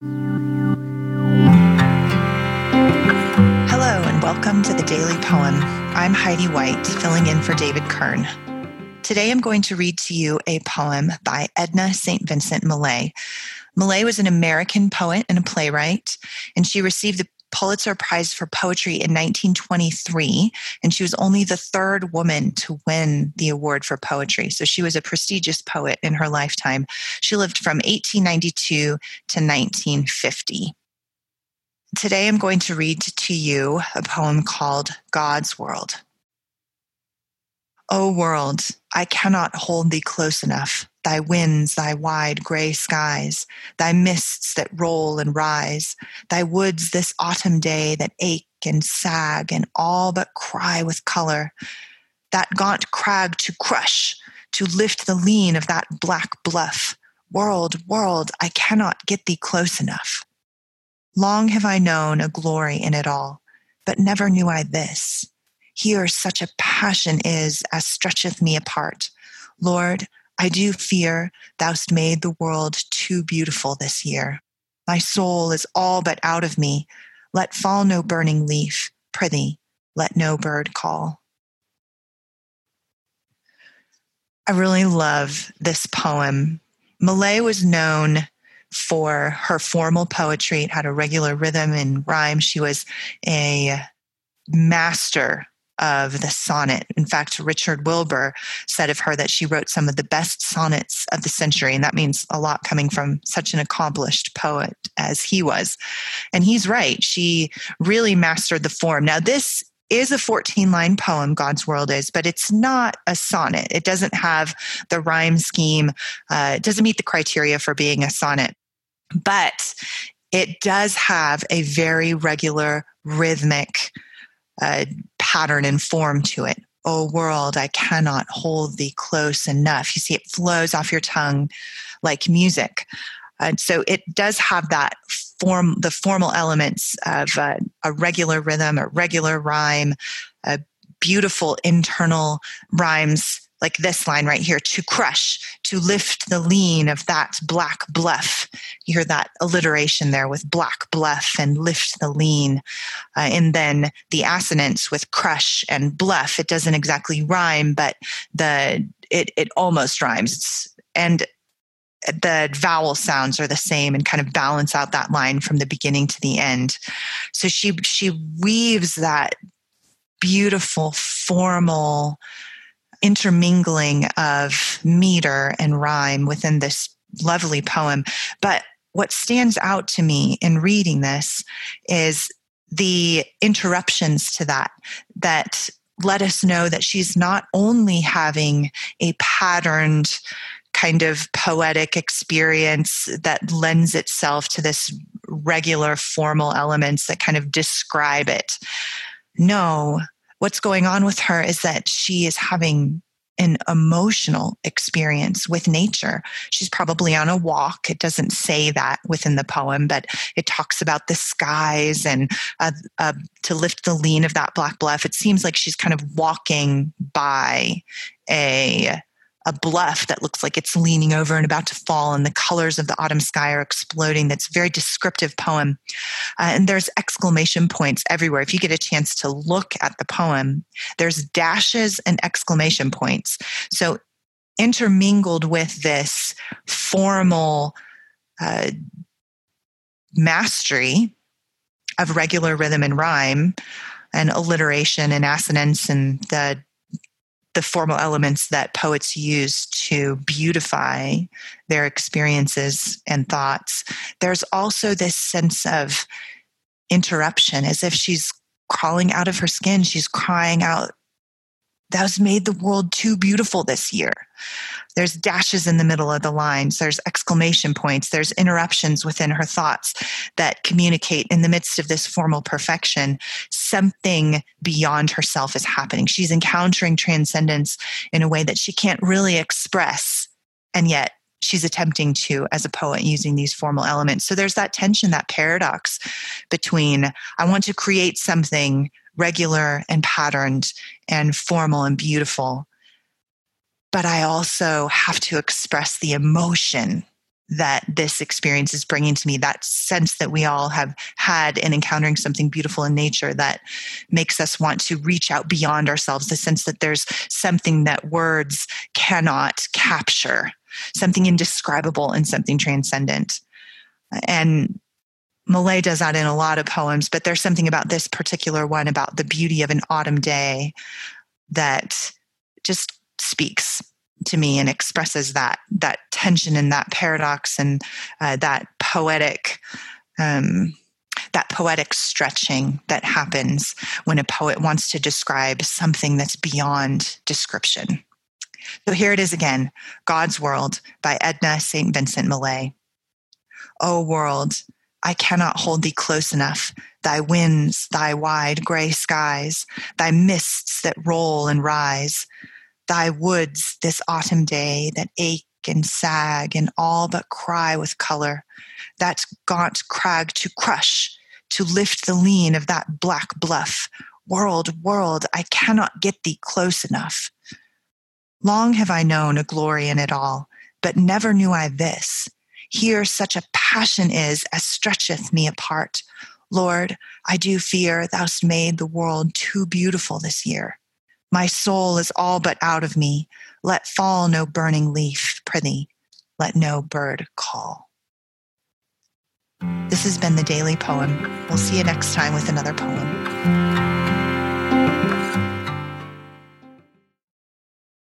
Hello, and welcome to the Daily Poem. I'm Heidi White, filling in for David Kern. Today I'm going to read to you a poem by Edna St. Vincent Millay. Millay was an American poet and a playwright, and she received the Pulitzer Prize for Poetry in 1923, and she was only the third woman to win the award for poetry. So she was a prestigious poet in her lifetime. She lived from 1892 to 1950. Today I'm going to read to you a poem called God's World. O world, I cannot hold thee close enough thy winds, thy wide gray skies, thy mists that roll and rise, thy woods this autumn day that ache and sag and all but cry with color, that gaunt crag to crush, to lift the lean of that black bluff. World, world, I cannot get thee close enough. Long have I known a glory in it all, but never knew I this. Here such a passion is as stretcheth me apart. Lord, I do fear thou'st made the world too beautiful this year. My soul is all but out of me. Let fall no burning leaf, prithee, let no bird call. I really love this poem. Millay was known for her formal poetry. It had a regular rhythm and rhyme. She was a master of the sonnet. In fact, Richard Wilbur said of her that she wrote some of the best sonnets of the century. And that means a lot coming from such an accomplished poet as he was. And he's right. She really mastered the form. Now, this is a 14 line poem, God's World is, but it's not a sonnet. It doesn't have the rhyme scheme, uh, it doesn't meet the criteria for being a sonnet. But it does have a very regular rhythmic uh, pattern and form to it. Oh, world, I cannot hold thee close enough. You see, it flows off your tongue like music. And so it does have that form, the formal elements of a regular rhythm, a regular rhyme, a beautiful internal rhymes like this line right here to crush, to lift the lean of that black bluff. You hear that alliteration there with black bluff and lift the lean. Uh, and then the assonance with crush and bluff. It doesn't exactly rhyme, but the it, it almost rhymes. And the vowel sounds are the same and kind of balance out that line from the beginning to the end. So she she weaves that beautiful formal intermingling of meter and rhyme within this lovely poem. But what stands out to me in reading this is the interruptions to that, that let us know that she's not only having a patterned kind of poetic experience that lends itself to this regular formal elements that kind of describe it. No, what's going on with her is that she is having an emotional experience with nature. She's probably on a walk. It doesn't say that within the poem, but it talks about the skies and uh, uh, to lift the lean of that black bluff. It seems like she's kind of walking by a a bluff that looks like it's leaning over and about to fall, and the colors of the autumn sky are exploding. That's a very descriptive poem. Uh, and there's exclamation points everywhere. If you get a chance to look at the poem, there's dashes and exclamation points. So, intermingled with this formal uh, mastery of regular rhythm and rhyme and alliteration and assonance and the the formal elements that poets use to beautify their experiences and thoughts, there's also this sense of interruption, as if she's crawling out of her skin. She's crying out, Thou's made the world too beautiful this year. There's dashes in the middle of the lines, there's exclamation points, there's interruptions within her thoughts that communicate in the midst of this formal perfection. Something beyond herself is happening. She's encountering transcendence in a way that she can't really express, and yet she's attempting to as a poet using these formal elements. So there's that tension, that paradox between I want to create something regular and patterned and formal and beautiful. But I also have to express the emotion that this experience is bringing to me that sense that we all have had in encountering something beautiful in nature that makes us want to reach out beyond ourselves the sense that there's something that words cannot capture something indescribable and something transcendent. And Millay does that in a lot of poems, but there's something about this particular one about the beauty of an autumn day that just speaks to me and expresses that that tension and that paradox and uh, that poetic um, that poetic stretching that happens when a poet wants to describe something that's beyond description. So here it is again God's World by Edna St. Vincent Millay. O world, I cannot hold thee close enough. Thy winds, thy wide gray skies, thy mists that roll and rise, thy woods this autumn day that ache and sag and all but cry with color, that gaunt crag to crush, to lift the lean of that black bluff. World, world, I cannot get thee close enough. Long have I known a glory in it all, but never knew I this here such a passion is as stretcheth me apart. Lord, I do fear thou'st made the world too beautiful this year. My soul is all but out of me. Let fall no burning leaf, prithee, let no bird call. This has been the Daily Poem. We'll see you next time with another poem.